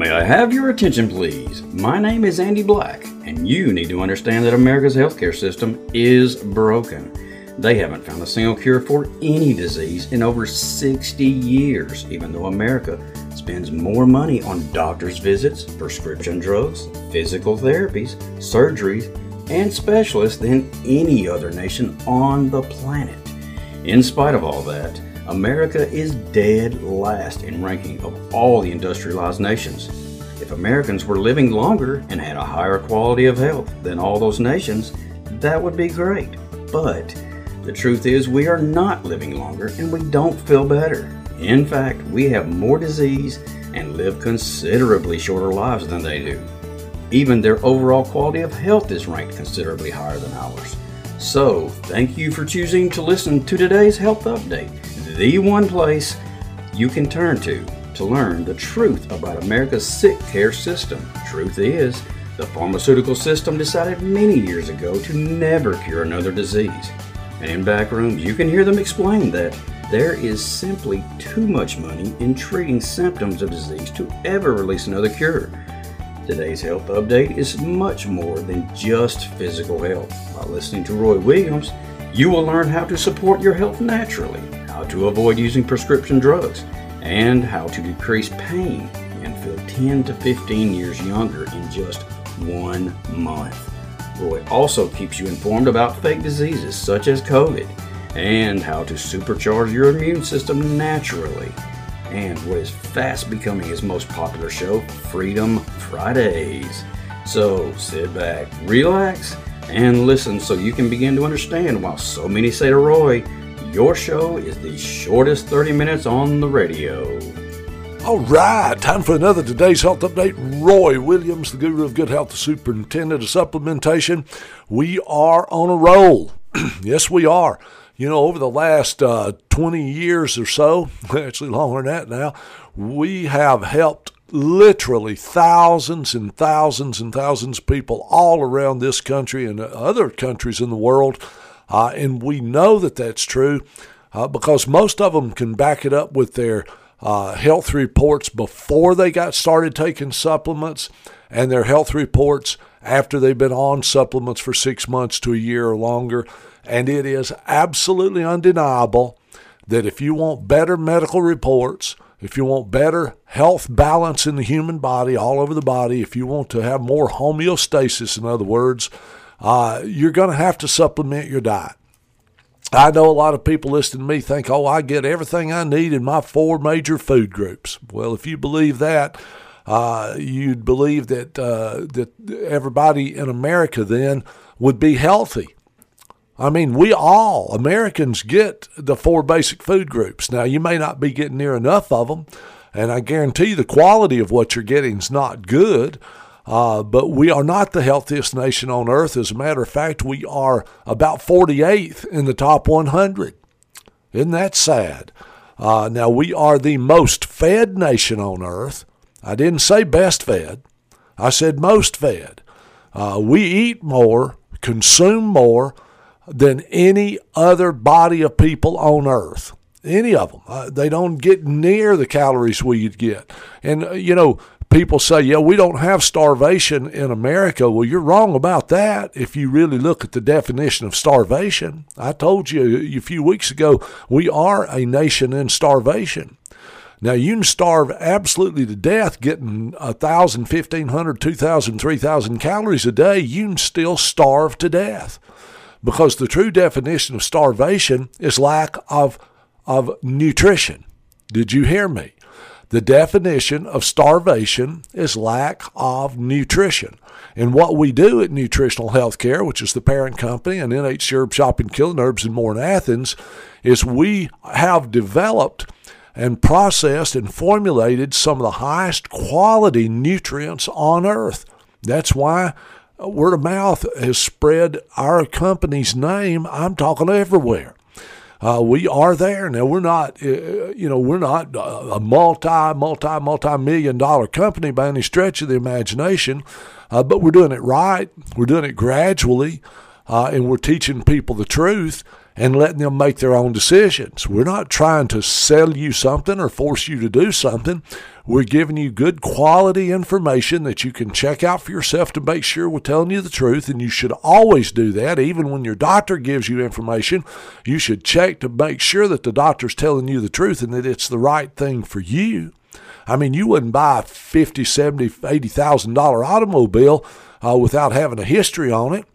May I have your attention, please? My name is Andy Black, and you need to understand that America's healthcare system is broken. They haven't found a single cure for any disease in over 60 years, even though America spends more money on doctor's visits, prescription drugs, physical therapies, surgeries, and specialists than any other nation on the planet. In spite of all that, America is dead last in ranking of all the industrialized nations. If Americans were living longer and had a higher quality of health than all those nations, that would be great. But the truth is, we are not living longer and we don't feel better. In fact, we have more disease and live considerably shorter lives than they do. Even their overall quality of health is ranked considerably higher than ours. So, thank you for choosing to listen to today's health update the one place you can turn to to learn the truth about America's sick care system. Truth is, the pharmaceutical system decided many years ago to never cure another disease. And in back rooms, you can hear them explain that there is simply too much money in treating symptoms of disease to ever release another cure. Today's health update is much more than just physical health. By listening to Roy Williams, you will learn how to support your health naturally how to avoid using prescription drugs, and how to decrease pain and feel 10 to 15 years younger in just one month. Roy also keeps you informed about fake diseases such as COVID and how to supercharge your immune system naturally. And what is fast becoming his most popular show, Freedom Fridays. So sit back, relax, and listen so you can begin to understand why so many say to Roy, your show is the shortest 30 minutes on the radio. All right, time for another today's health update. Roy Williams, the guru of good health, the superintendent of supplementation. We are on a roll. yes, we are. You know, over the last uh, 20 years or so, actually longer than that now, we have helped literally thousands and thousands and thousands of people all around this country and other countries in the world uh, and we know that that's true uh, because most of them can back it up with their uh, health reports before they got started taking supplements and their health reports after they've been on supplements for six months to a year or longer. And it is absolutely undeniable that if you want better medical reports, if you want better health balance in the human body, all over the body, if you want to have more homeostasis, in other words, uh, you're going to have to supplement your diet. I know a lot of people listening to me think, oh, I get everything I need in my four major food groups. Well, if you believe that, uh, you'd believe that uh, that everybody in America then would be healthy. I mean, we all Americans get the four basic food groups. Now, you may not be getting near enough of them, and I guarantee the quality of what you're getting is not good. Uh, but we are not the healthiest nation on earth. As a matter of fact, we are about 48th in the top 100. Isn't that sad? Uh, now, we are the most fed nation on earth. I didn't say best fed, I said most fed. Uh, we eat more, consume more than any other body of people on earth any of them. Uh, they don't get near the calories we get. And, uh, you know, people say, yeah, we don't have starvation in America. Well, you're wrong about that if you really look at the definition of starvation. I told you a few weeks ago, we are a nation in starvation. Now, you can starve absolutely to death getting 1,000, 1,500, 2,000, 3,000 calories a day. You can still starve to death because the true definition of starvation is lack of, of nutrition. Did you hear me? The definition of starvation is lack of nutrition. And what we do at Nutritional Healthcare, which is the parent company, and NH Herb Shopping Killen Herbs and more in Athens, is we have developed and processed and formulated some of the highest quality nutrients on earth. That's why word of mouth has spread our company's name. I'm talking everywhere. Uh, we are there now. We're not, uh, you know, we're not a multi, multi, multi million dollar company by any stretch of the imagination, uh, but we're doing it right. We're doing it gradually, uh, and we're teaching people the truth and letting them make their own decisions. We're not trying to sell you something or force you to do something. We're giving you good quality information that you can check out for yourself to make sure we're telling you the truth. And you should always do that. Even when your doctor gives you information, you should check to make sure that the doctor's telling you the truth and that it's the right thing for you. I mean, you wouldn't buy a fifty, seventy, eighty thousand dollar automobile uh, without having a history on it.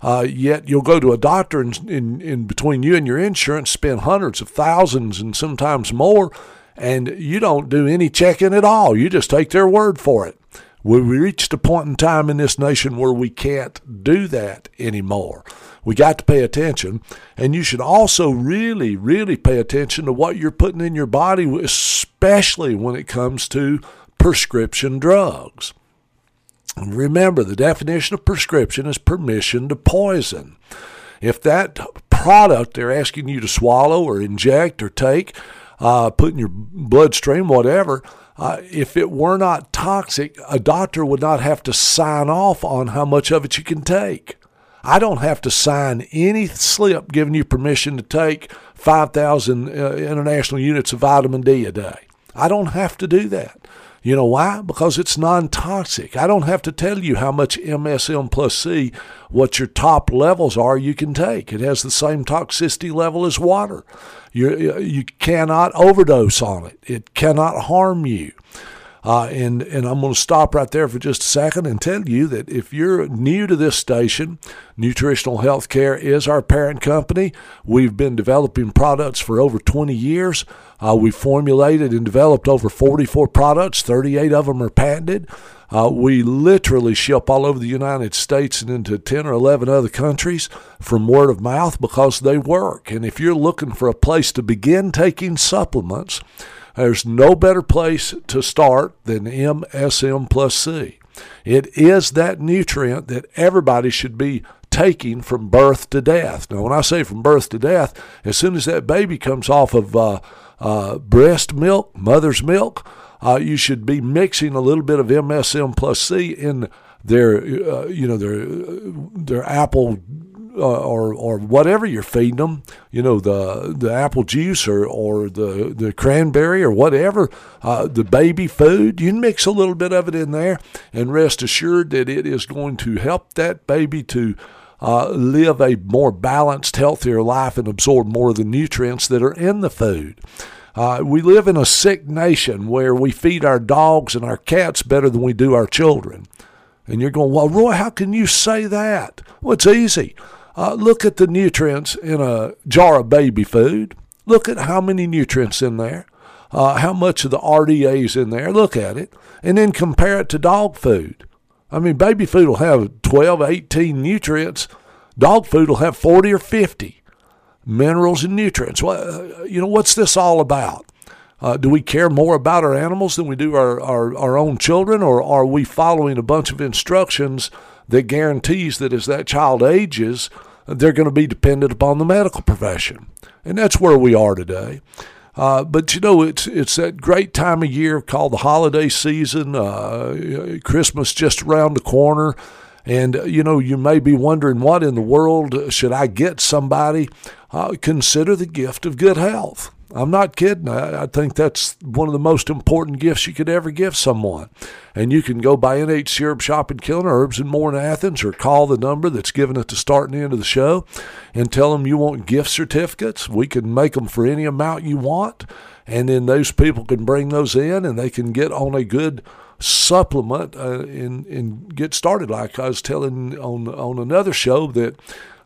Uh, yet you'll go to a doctor and in, in between you and your insurance spend hundreds of thousands and sometimes more and you don't do any checking at all. You just take their word for it. We reached a point in time in this nation where we can't do that anymore. We got to pay attention, and you should also really, really pay attention to what you're putting in your body, especially when it comes to prescription drugs. Remember, the definition of prescription is permission to poison. If that product they're asking you to swallow or inject or take uh, put in your bloodstream, whatever, uh, if it were not toxic, a doctor would not have to sign off on how much of it you can take. I don't have to sign any slip giving you permission to take 5,000 uh, international units of vitamin D a day. I don't have to do that. You know why? Because it's non toxic. I don't have to tell you how much MSM plus C, what your top levels are, you can take. It has the same toxicity level as water. You, you cannot overdose on it, it cannot harm you. Uh, and, and I'm going to stop right there for just a second and tell you that if you're new to this station, Nutritional Healthcare is our parent company. We've been developing products for over 20 years. Uh, we formulated and developed over 44 products, 38 of them are patented. Uh, we literally ship all over the United States and into 10 or 11 other countries from word of mouth because they work. And if you're looking for a place to begin taking supplements, there's no better place to start than MSM plus C. It is that nutrient that everybody should be taking from birth to death. Now, when I say from birth to death, as soon as that baby comes off of uh, uh, breast milk, mother's milk, uh, you should be mixing a little bit of MSM plus C in their, uh, you know, their their apple uh, or or whatever you're feeding them, you know the the apple juice or or the the cranberry or whatever uh, the baby food. You mix a little bit of it in there, and rest assured that it is going to help that baby to. Uh, live a more balanced, healthier life and absorb more of the nutrients that are in the food. Uh, we live in a sick nation where we feed our dogs and our cats better than we do our children. And you're going, well, Roy, how can you say that? Well, it's easy. Uh, look at the nutrients in a jar of baby food. Look at how many nutrients in there, uh, how much of the RDA is in there. Look at it, and then compare it to dog food. I mean, baby food will have 12, 18 nutrients. Dog food will have 40 or 50 minerals and nutrients. Well, uh, you know, what's this all about? Uh, do we care more about our animals than we do our, our, our own children, or are we following a bunch of instructions that guarantees that as that child ages, they're going to be dependent upon the medical profession. And that's where we are today. Uh, but you know, it's it's that great time of year called the holiday season. Uh, Christmas just around the corner, and you know, you may be wondering what in the world should I get somebody? Uh, consider the gift of good health. I'm not kidding. I, I, think that's one of the most important gifts you could ever give someone. And you can go by NHC Herb Shop in Killen Herbs and more in Athens or call the number that's given at the start and end of the show and tell them you want gift certificates. We can make them for any amount you want. And then those people can bring those in and they can get on a good supplement uh, and, and get started. Like I was telling on, on another show that,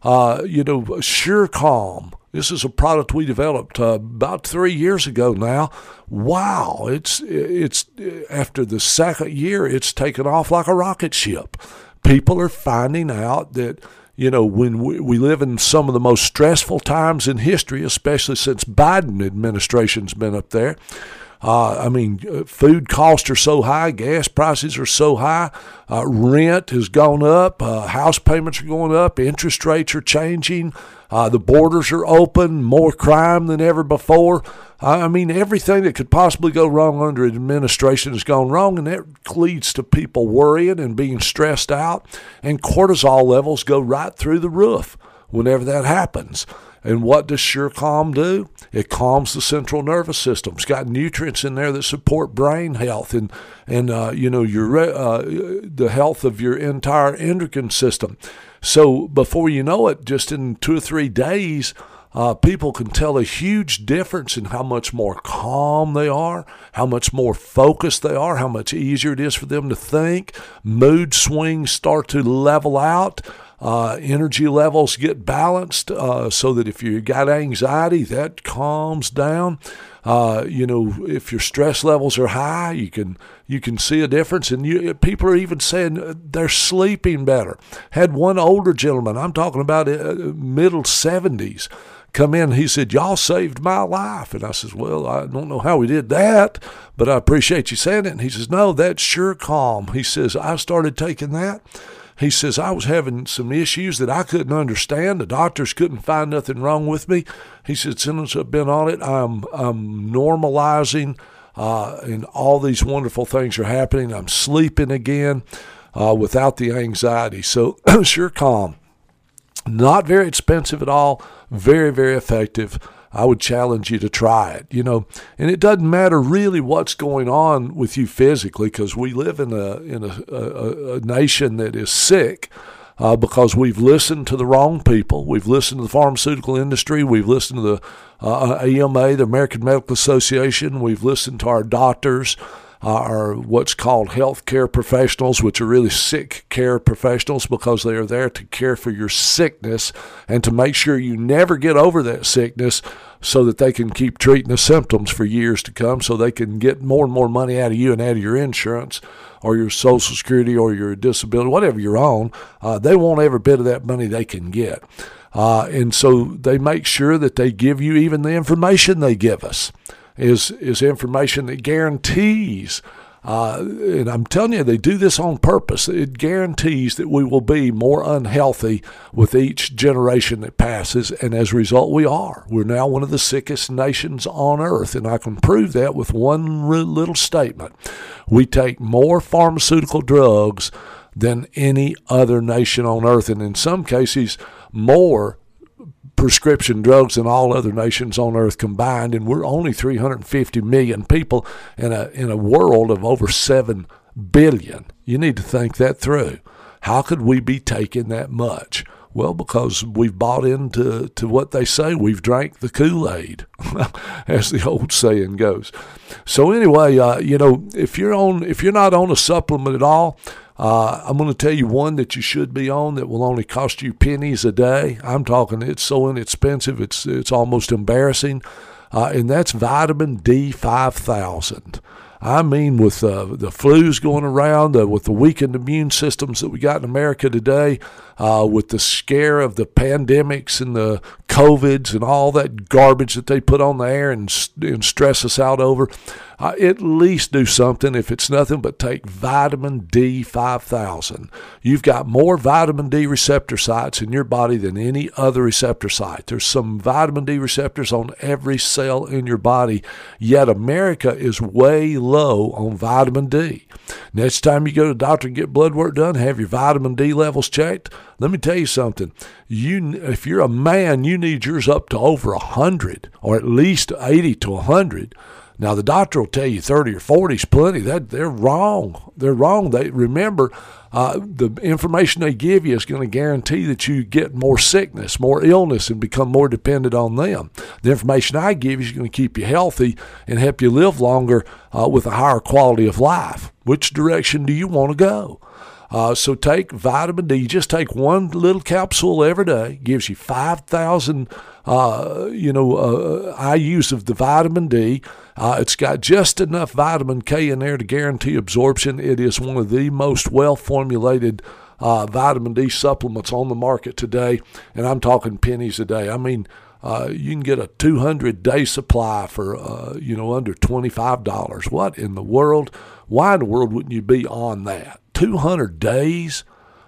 uh, you know, Sure Calm this is a product we developed uh, about three years ago now. Wow, it's it's after the second year, it's taken off like a rocket ship. People are finding out that you know when we, we live in some of the most stressful times in history, especially since Biden administration's been up there. Uh, I mean, uh, food costs are so high, gas prices are so high, uh, rent has gone up, uh, house payments are going up, interest rates are changing, uh, the borders are open, more crime than ever before. I mean, everything that could possibly go wrong under administration has gone wrong, and that leads to people worrying and being stressed out, and cortisol levels go right through the roof whenever that happens. And what does Sure Calm do? It calms the central nervous system. It's got nutrients in there that support brain health and and uh, you know your uh, the health of your entire endocrine system. So before you know it, just in two or three days, uh, people can tell a huge difference in how much more calm they are, how much more focused they are, how much easier it is for them to think. Mood swings start to level out. Uh, energy levels get balanced uh, so that if you got anxiety, that calms down. Uh, you know, if your stress levels are high, you can you can see a difference. And you, people are even saying they're sleeping better. Had one older gentleman, I'm talking about uh, middle 70s, come in. He said, Y'all saved my life. And I says, Well, I don't know how we did that, but I appreciate you saying it. And he says, No, that's sure calm. He says, I started taking that. He says, I was having some issues that I couldn't understand. The doctors couldn't find nothing wrong with me. He said, since I've been on it, I'm, I'm normalizing, uh, and all these wonderful things are happening. I'm sleeping again uh, without the anxiety. So, sure calm. Not very expensive at all, very, very effective. I would challenge you to try it, you know. And it doesn't matter really what's going on with you physically because we live in a in a, a, a nation that is sick. Uh, because we've listened to the wrong people. We've listened to the pharmaceutical industry. We've listened to the uh, AMA, the American Medical Association. We've listened to our doctors are what's called healthcare professionals, which are really sick care professionals because they are there to care for your sickness and to make sure you never get over that sickness so that they can keep treating the symptoms for years to come so they can get more and more money out of you and out of your insurance or your social security or your disability, whatever you're on. Uh, they want every bit of that money they can get. Uh, and so they make sure that they give you even the information they give us is is information that guarantees. Uh, and I'm telling you, they do this on purpose. It guarantees that we will be more unhealthy with each generation that passes, and as a result, we are. We're now one of the sickest nations on earth, and I can prove that with one little statement. We take more pharmaceutical drugs than any other nation on earth, and in some cases, more prescription drugs than all other nations on earth combined, and we're only 350 million people in a in a world of over seven billion. You need to think that through. How could we be taking that much? Well, because we've bought into to what they say. We've drank the Kool Aid, as the old saying goes. So anyway, uh, you know, if you're on, if you're not on a supplement at all, uh, I'm going to tell you one that you should be on that will only cost you pennies a day. I'm talking it's so inexpensive, it's it's almost embarrassing, uh, and that's vitamin D 5000. I mean, with uh, the flus going around, uh, with the weakened immune systems that we got in America today, uh, with the scare of the pandemics and the COVIDs and all that garbage that they put on the air and, and stress us out over, uh, at least do something. If it's nothing but take vitamin D 5000. You've got more vitamin D receptor sites in your body than any other receptor site. There's some vitamin D receptors on every cell in your body, yet America is way low on vitamin D. Next time you go to the doctor and get blood work done, have your vitamin D levels checked. Let me tell you something. You, if you're a man, you need yours up to over 100 or at least 80 to 100. Now the doctor will tell you 30 or 40 is plenty. That they're wrong. They're wrong. They remember uh, the information they give you is going to guarantee that you get more sickness, more illness, and become more dependent on them. The information I give you is going to keep you healthy and help you live longer uh, with a higher quality of life. Which direction do you want to go? Uh, so take vitamin D. You Just take one little capsule every day. Gives you 5,000, uh, you know, uh, IUs of the vitamin D. Uh, it's got just enough vitamin K in there to guarantee absorption. It is one of the most well formulated uh, vitamin D supplements on the market today, and I'm talking pennies a day. I mean, uh, you can get a 200 day supply for uh, you know under $25. What in the world? Why in the world wouldn't you be on that? 200 days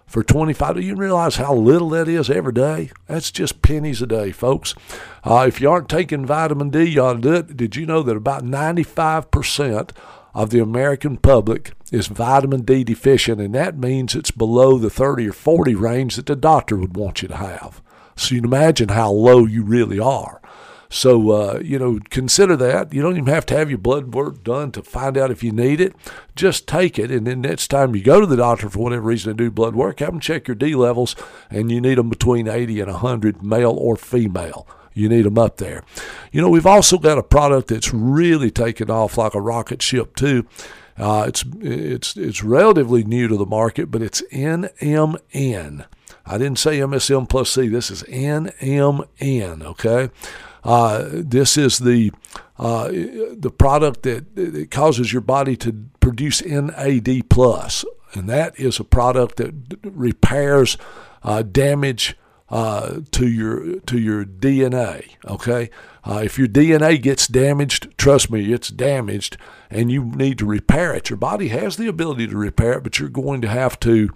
for 25 do you realize how little that is every day? That's just pennies a day folks. Uh, if you aren't taking vitamin d you ought to do it. Did you know that about 95% of the american public is vitamin d deficient? And that means it's below the 30 or 40 range that the doctor would want you to have. So you can imagine how low you really are. So, uh, you know, consider that. You don't even have to have your blood work done to find out if you need it. Just take it. And then next time you go to the doctor for whatever reason to do blood work, have them check your D levels, and you need them between 80 and 100, male or female. You need them up there. You know, we've also got a product that's really taken off like a rocket ship, too. Uh, it's it's it's relatively new to the market, but it's NMN. I didn't say MSM plus C. This is NMN. Okay, uh, this is the uh, the product that, that causes your body to produce NAD plus, and that is a product that repairs uh, damage uh, to your to your DNA. Okay, uh, if your DNA gets damaged, trust me, it's damaged, and you need to repair it. Your body has the ability to repair it, but you're going to have to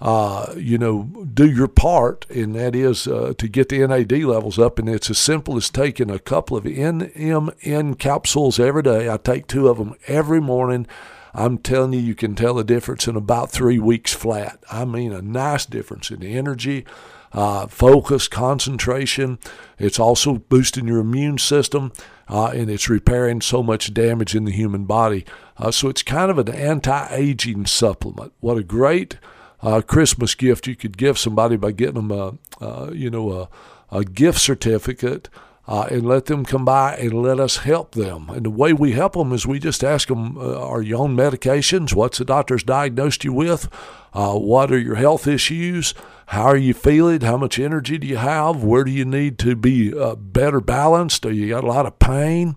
uh, you know, do your part, and that is uh, to get the NAD levels up. And it's as simple as taking a couple of NMN capsules every day. I take two of them every morning. I'm telling you, you can tell a difference in about three weeks flat. I mean, a nice difference in energy, uh, focus, concentration. It's also boosting your immune system, uh, and it's repairing so much damage in the human body. Uh, so it's kind of an anti-aging supplement. What a great uh, Christmas gift you could give somebody by getting them a, uh, you know, a, a gift certificate. Uh, and let them come by and let us help them. And the way we help them is we just ask them, uh, are you on medications? What's the doctor's diagnosed you with? Uh, what are your health issues? How are you feeling? How much energy do you have? Where do you need to be uh, better balanced? Are you got a lot of pain?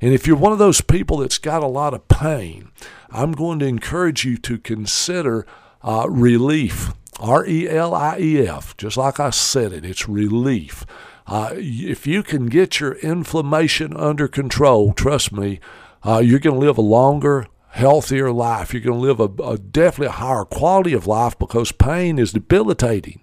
And if you're one of those people that's got a lot of pain, I'm going to encourage you to consider uh, relief. R E L I E F, just like I said it, it's relief. Uh, if you can get your inflammation under control, trust me, uh, you're going to live a longer, healthier life. You're going to live a, a definitely a higher quality of life because pain is debilitating.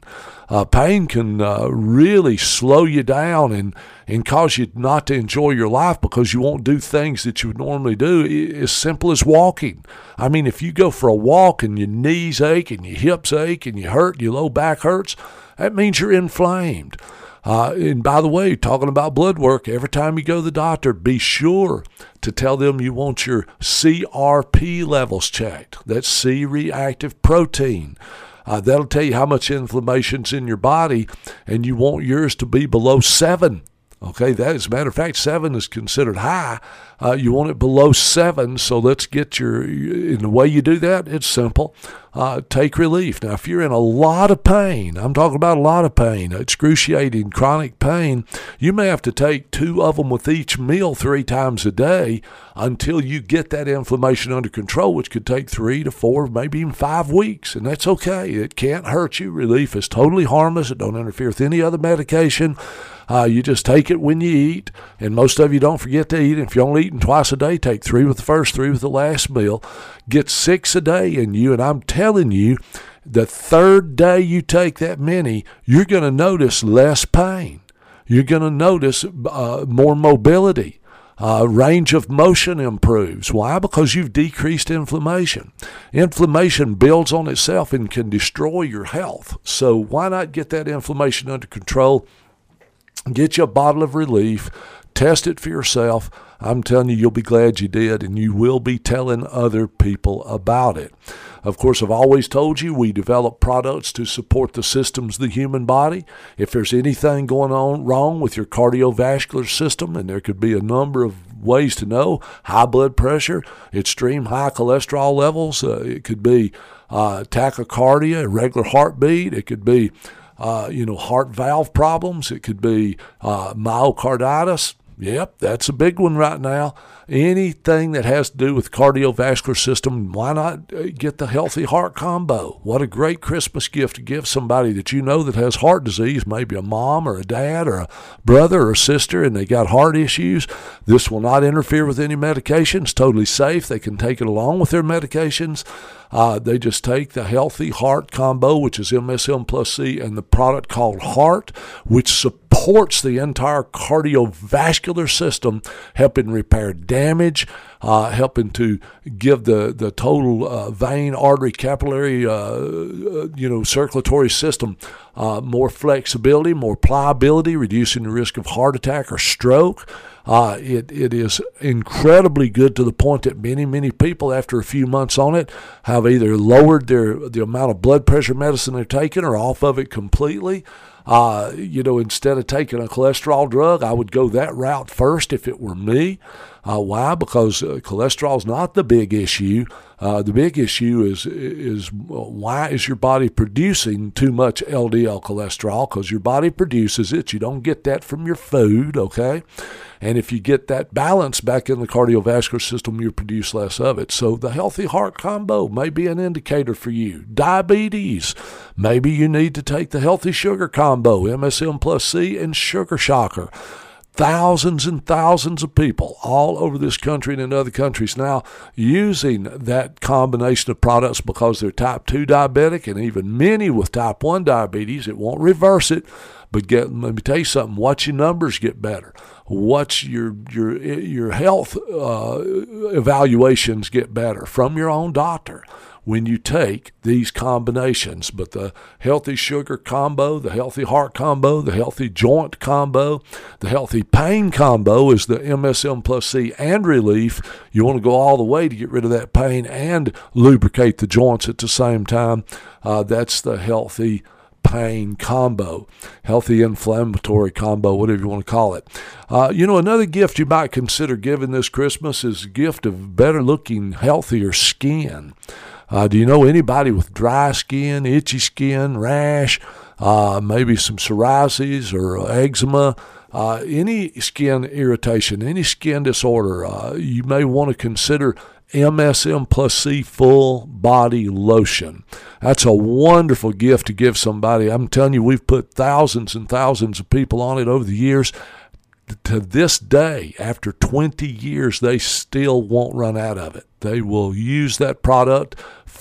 Uh, pain can uh, really slow you down and, and cause you not to enjoy your life because you won't do things that you would normally do. As simple as walking. I mean, if you go for a walk and your knees ache and your hips ache and you hurt, your low back hurts, that means you're inflamed. Uh, and by the way, talking about blood work, every time you go to the doctor, be sure to tell them you want your CRP levels checked. That's C reactive protein. Uh, that'll tell you how much inflammation's in your body, and you want yours to be below seven. Okay, that as a matter of fact, seven is considered high. Uh, you want it below seven, so let's get your. In the way you do that, it's simple. Uh, take relief. Now, if you're in a lot of pain, I'm talking about a lot of pain, excruciating chronic pain, you may have to take two of them with each meal three times a day until you get that inflammation under control, which could take three to four, maybe even five weeks. And that's okay. It can't hurt you. Relief is totally harmless. It don't interfere with any other medication. Uh, you just take it when you eat, and most of you don't forget to eat. If you're only eating twice a day, take three with the first, three with the last meal. Get six a day in you, and I'm telling you, the third day you take that many, you're going to notice less pain. You're going to notice uh, more mobility. Uh, range of motion improves. Why? Because you've decreased inflammation. Inflammation builds on itself and can destroy your health. So why not get that inflammation under control? Get you a bottle of relief, test it for yourself. I'm telling you, you'll be glad you did, and you will be telling other people about it. Of course, I've always told you we develop products to support the systems of the human body. If there's anything going on wrong with your cardiovascular system, and there could be a number of ways to know high blood pressure, extreme high cholesterol levels, uh, it could be uh, tachycardia, irregular heartbeat, it could be uh, you know, heart valve problems. It could be uh, myocarditis. Yep, that's a big one right now. Anything that has to do with cardiovascular system, why not uh, get the healthy heart combo? What a great Christmas gift to give somebody that you know that has heart disease, maybe a mom or a dad or a brother or sister, and they got heart issues. This will not interfere with any medications. Totally safe. They can take it along with their medications. Uh, they just take the Healthy Heart Combo, which is MSM plus C, and the product called Heart, which supports supports the entire cardiovascular system, helping repair damage, uh, helping to give the the total uh, vein, artery, capillary, uh, uh you know, circulatory system uh, more flexibility, more pliability, reducing the risk of heart attack or stroke. Uh, it, it is incredibly good to the point that many, many people, after a few months on it, have either lowered their the amount of blood pressure medicine they're taking or off of it completely. Uh, you know, instead of taking a cholesterol drug, I would go that route first if it were me. Uh, why? Because uh, cholesterol is not the big issue. Uh, the big issue is is why is your body producing too much LDL cholesterol? Because your body produces it. You don't get that from your food, okay? And if you get that balance back in the cardiovascular system, you produce less of it. So the healthy heart combo may be an indicator for you. Diabetes, maybe you need to take the healthy sugar combo, MSM plus C and Sugar Shocker thousands and thousands of people all over this country and in other countries now using that combination of products because they're type 2 diabetic and even many with type 1 diabetes. It won't reverse it, but get, let me tell you something watch your numbers get better. Watch your, your, your health uh, evaluations get better from your own doctor when you take these combinations. But the healthy sugar combo, the healthy heart combo, the healthy joint combo, the healthy pain combo is the MSM plus C and relief. You want to go all the way to get rid of that pain and lubricate the joints at the same time. Uh, that's the healthy pain combo, healthy inflammatory combo, whatever you want to call it. Uh, you know, another gift you might consider giving this Christmas is a gift of better looking, healthier skin. Uh, do you know anybody with dry skin, itchy skin, rash, uh, maybe some psoriasis or eczema? Uh, any skin irritation, any skin disorder, uh, you may want to consider MSM plus C full body lotion. That's a wonderful gift to give somebody. I'm telling you, we've put thousands and thousands of people on it over the years to this day, after 20 years, they still won't run out of it. They will use that product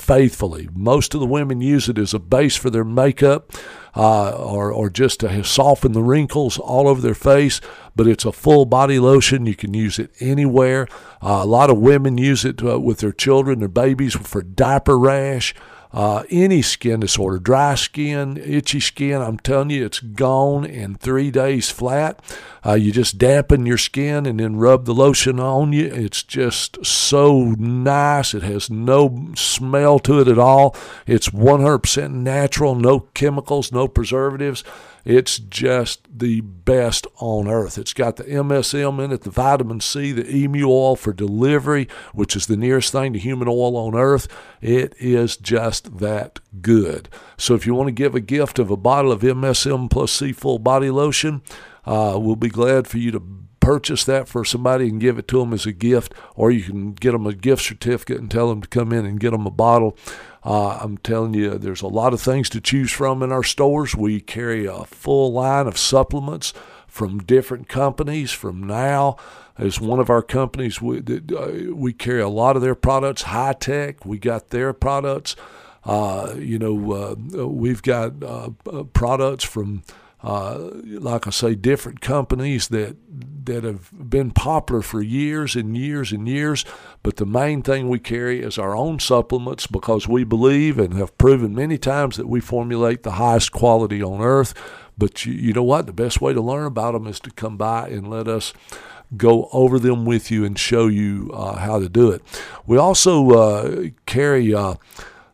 faithfully. Most of the women use it as a base for their makeup uh, or, or just to soften the wrinkles all over their face, but it's a full body lotion. You can use it anywhere. Uh, a lot of women use it uh, with their children, their babies, for diaper rash uh, any skin disorder, dry skin, itchy skin, I'm telling you, it's gone in three days flat. Uh, you just dampen your skin and then rub the lotion on you. It's just so nice. It has no smell to it at all. It's 100% natural, no chemicals, no preservatives. It's just the best on earth. It's got the MSM in it, the vitamin C, the emu oil for delivery, which is the nearest thing to human oil on earth. It is just that good. So if you want to give a gift of a bottle of MSM plus C full body lotion, uh, we'll be glad for you to purchase that for somebody and give it to them as a gift, or you can get them a gift certificate and tell them to come in and get them a bottle. Uh, I'm telling you, there's a lot of things to choose from in our stores. We carry a full line of supplements from different companies. From now, as one of our companies, we, uh, we carry a lot of their products. high tech. we got their products. Uh, you know, uh, we've got uh, uh, products from uh, like I say, different companies that that have been popular for years and years and years. But the main thing we carry is our own supplements because we believe and have proven many times that we formulate the highest quality on earth. But you, you know what? The best way to learn about them is to come by and let us go over them with you and show you uh, how to do it. We also uh, carry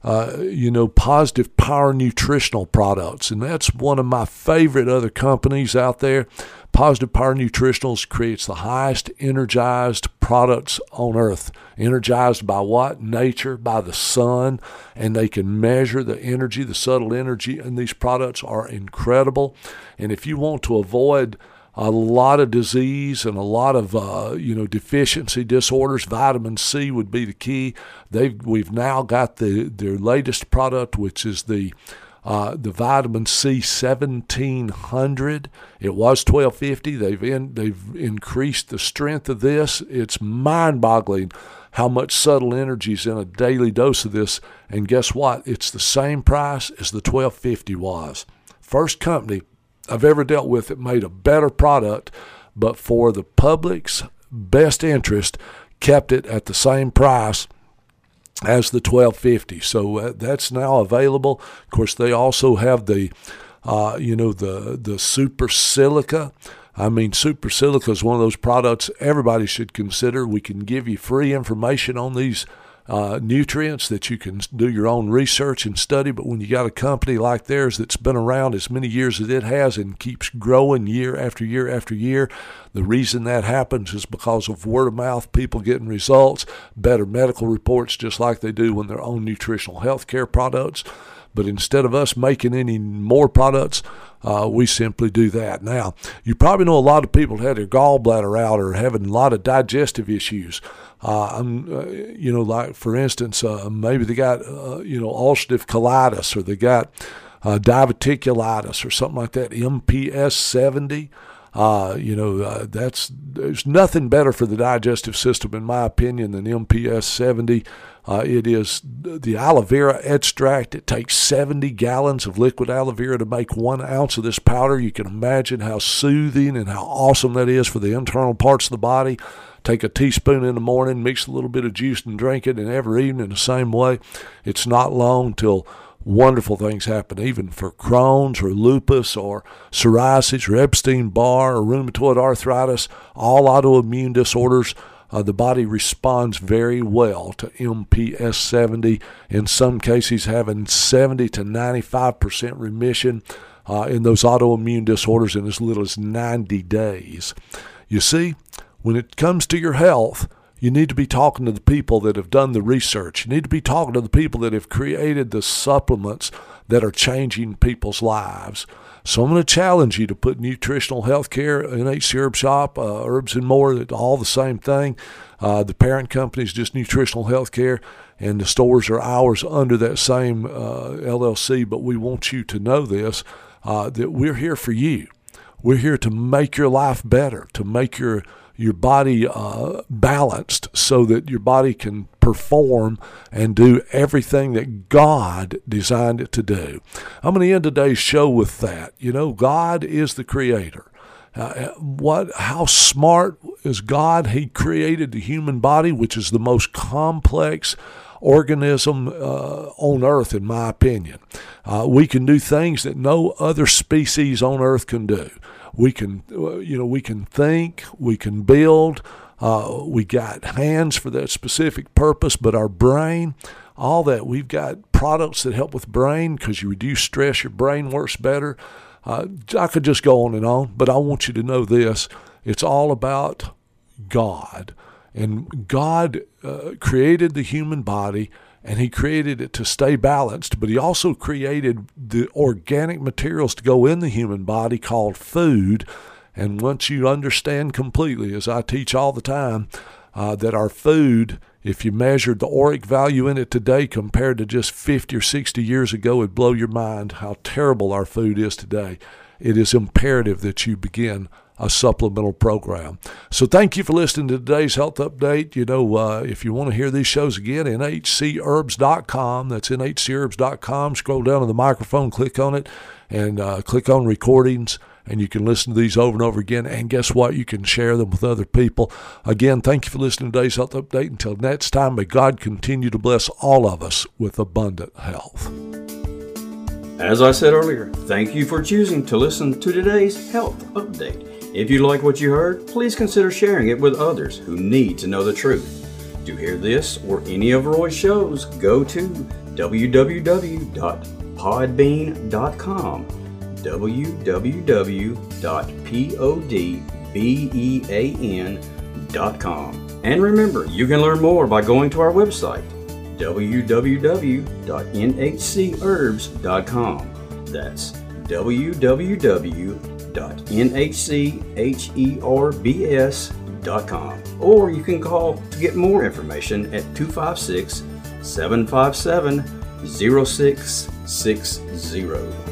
uh, you know, Positive Power Nutritional Products. And that's one of my favorite other companies out there. Positive Power Nutritionals creates the highest energized products on earth. Energized by what? Nature, by the sun, and they can measure the energy, the subtle energy, and these products are incredible. And if you want to avoid a lot of disease and a lot of uh, you know deficiency disorders. Vitamin C would be the key. They we've now got the their latest product, which is the uh, the vitamin C 1700. It was 1250. They've in, they've increased the strength of this. It's mind-boggling how much subtle energy is in a daily dose of this. And guess what? It's the same price as the 1250 was. First company I've ever dealt with that made a better product, but for the public's best interest, kept it at the same price as the 1250. So uh, that's now available. Of course, they also have the, uh, you know, the the super silica. I mean, super silica is one of those products everybody should consider. We can give you free information on these uh, nutrients that you can do your own research and study. But when you got a company like theirs that's been around as many years as it has and keeps growing year after year after year, the reason that happens is because of word of mouth, people getting results, better medical reports, just like they do when their own nutritional health care products. But instead of us making any more products, uh, we simply do that. Now, you probably know a lot of people had their gallbladder out or having a lot of digestive issues. Uh, I'm, uh, you know, like for instance, uh, maybe they got, uh, you know, ulcerative colitis or they got uh, diverticulitis or something like that, MPS 70. Uh, you know, uh, that's there's nothing better for the digestive system, in my opinion, than MPS 70. Uh, it is the aloe vera extract. It takes 70 gallons of liquid aloe vera to make one ounce of this powder. You can imagine how soothing and how awesome that is for the internal parts of the body. Take a teaspoon in the morning, mix a little bit of juice, and drink it, and every evening in the same way. It's not long till wonderful things happen, even for Crohn's or lupus or psoriasis or Epstein Barr or rheumatoid arthritis, all autoimmune disorders. Uh, the body responds very well to MPS 70. In some cases, having 70 to 95% remission uh, in those autoimmune disorders in as little as 90 days. You see, when it comes to your health, you need to be talking to the people that have done the research. You need to be talking to the people that have created the supplements that are changing people's lives. So I'm going to challenge you to put nutritional health care NHC Herb Shop, uh, Herbs and More, all the same thing. Uh, the parent company is just Nutritional Health Care, and the stores are ours under that same uh, LLC. But we want you to know this uh, that we're here for you. We're here to make your life better, to make your your body uh, balanced so that your body can perform and do everything that God designed it to do. I'm going to end today's show with that. You know, God is the creator. Uh, what how smart is God? He created the human body, which is the most complex organism uh, on earth, in my opinion. Uh, we can do things that no other species on earth can do we can you know we can think we can build uh, we got hands for that specific purpose but our brain all that we've got products that help with brain because you reduce stress your brain works better. Uh, i could just go on and on but i want you to know this it's all about god. And god uh, created the human body and he created it to stay balanced, but he also created the organic materials to go in the human body called food. And once you understand completely, as I teach all the time, uh, that our food, if you measured the ORAC value in it today compared to just 50 or 60 years ago, would blow your mind how terrible our food is today. It is imperative that you begin a supplemental program. So thank you for listening to today's health update. You know, uh, if you want to hear these shows again, nhcherbs.com. That's nhcherbs.com. Scroll down to the microphone, click on it, and uh, click on recordings. And you can listen to these over and over again. And guess what? You can share them with other people. Again, thank you for listening to today's health update. Until next time, may God continue to bless all of us with abundant health. As I said earlier, thank you for choosing to listen to today's health update. If you like what you heard, please consider sharing it with others who need to know the truth. To hear this or any of Roy's shows, go to www.podbean.com www.podbean.com. And remember, you can learn more by going to our website www.nhcherbs.com. That's www www.nhcherbs.com. Or you can call to get more information at 256 757 0660.